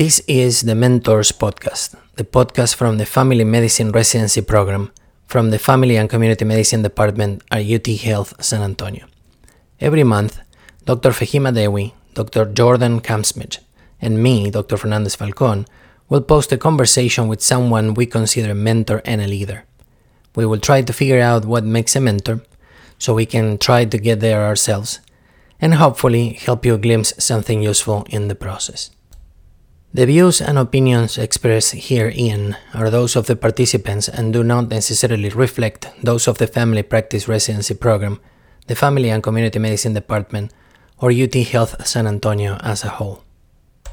This is the Mentors Podcast, the podcast from the Family Medicine Residency Program from the Family and Community Medicine Department at UT Health San Antonio. Every month, Dr. Fehima Dewi, Dr. Jordan Kamsmich, and me, Dr. Fernandez Falcon, will post a conversation with someone we consider a mentor and a leader. We will try to figure out what makes a mentor so we can try to get there ourselves and hopefully help you glimpse something useful in the process. The views and opinions expressed herein are those of the participants and do not necessarily reflect those of the Family Practice Residency Program, the Family and Community Medicine Department, or UT Health San Antonio as a whole.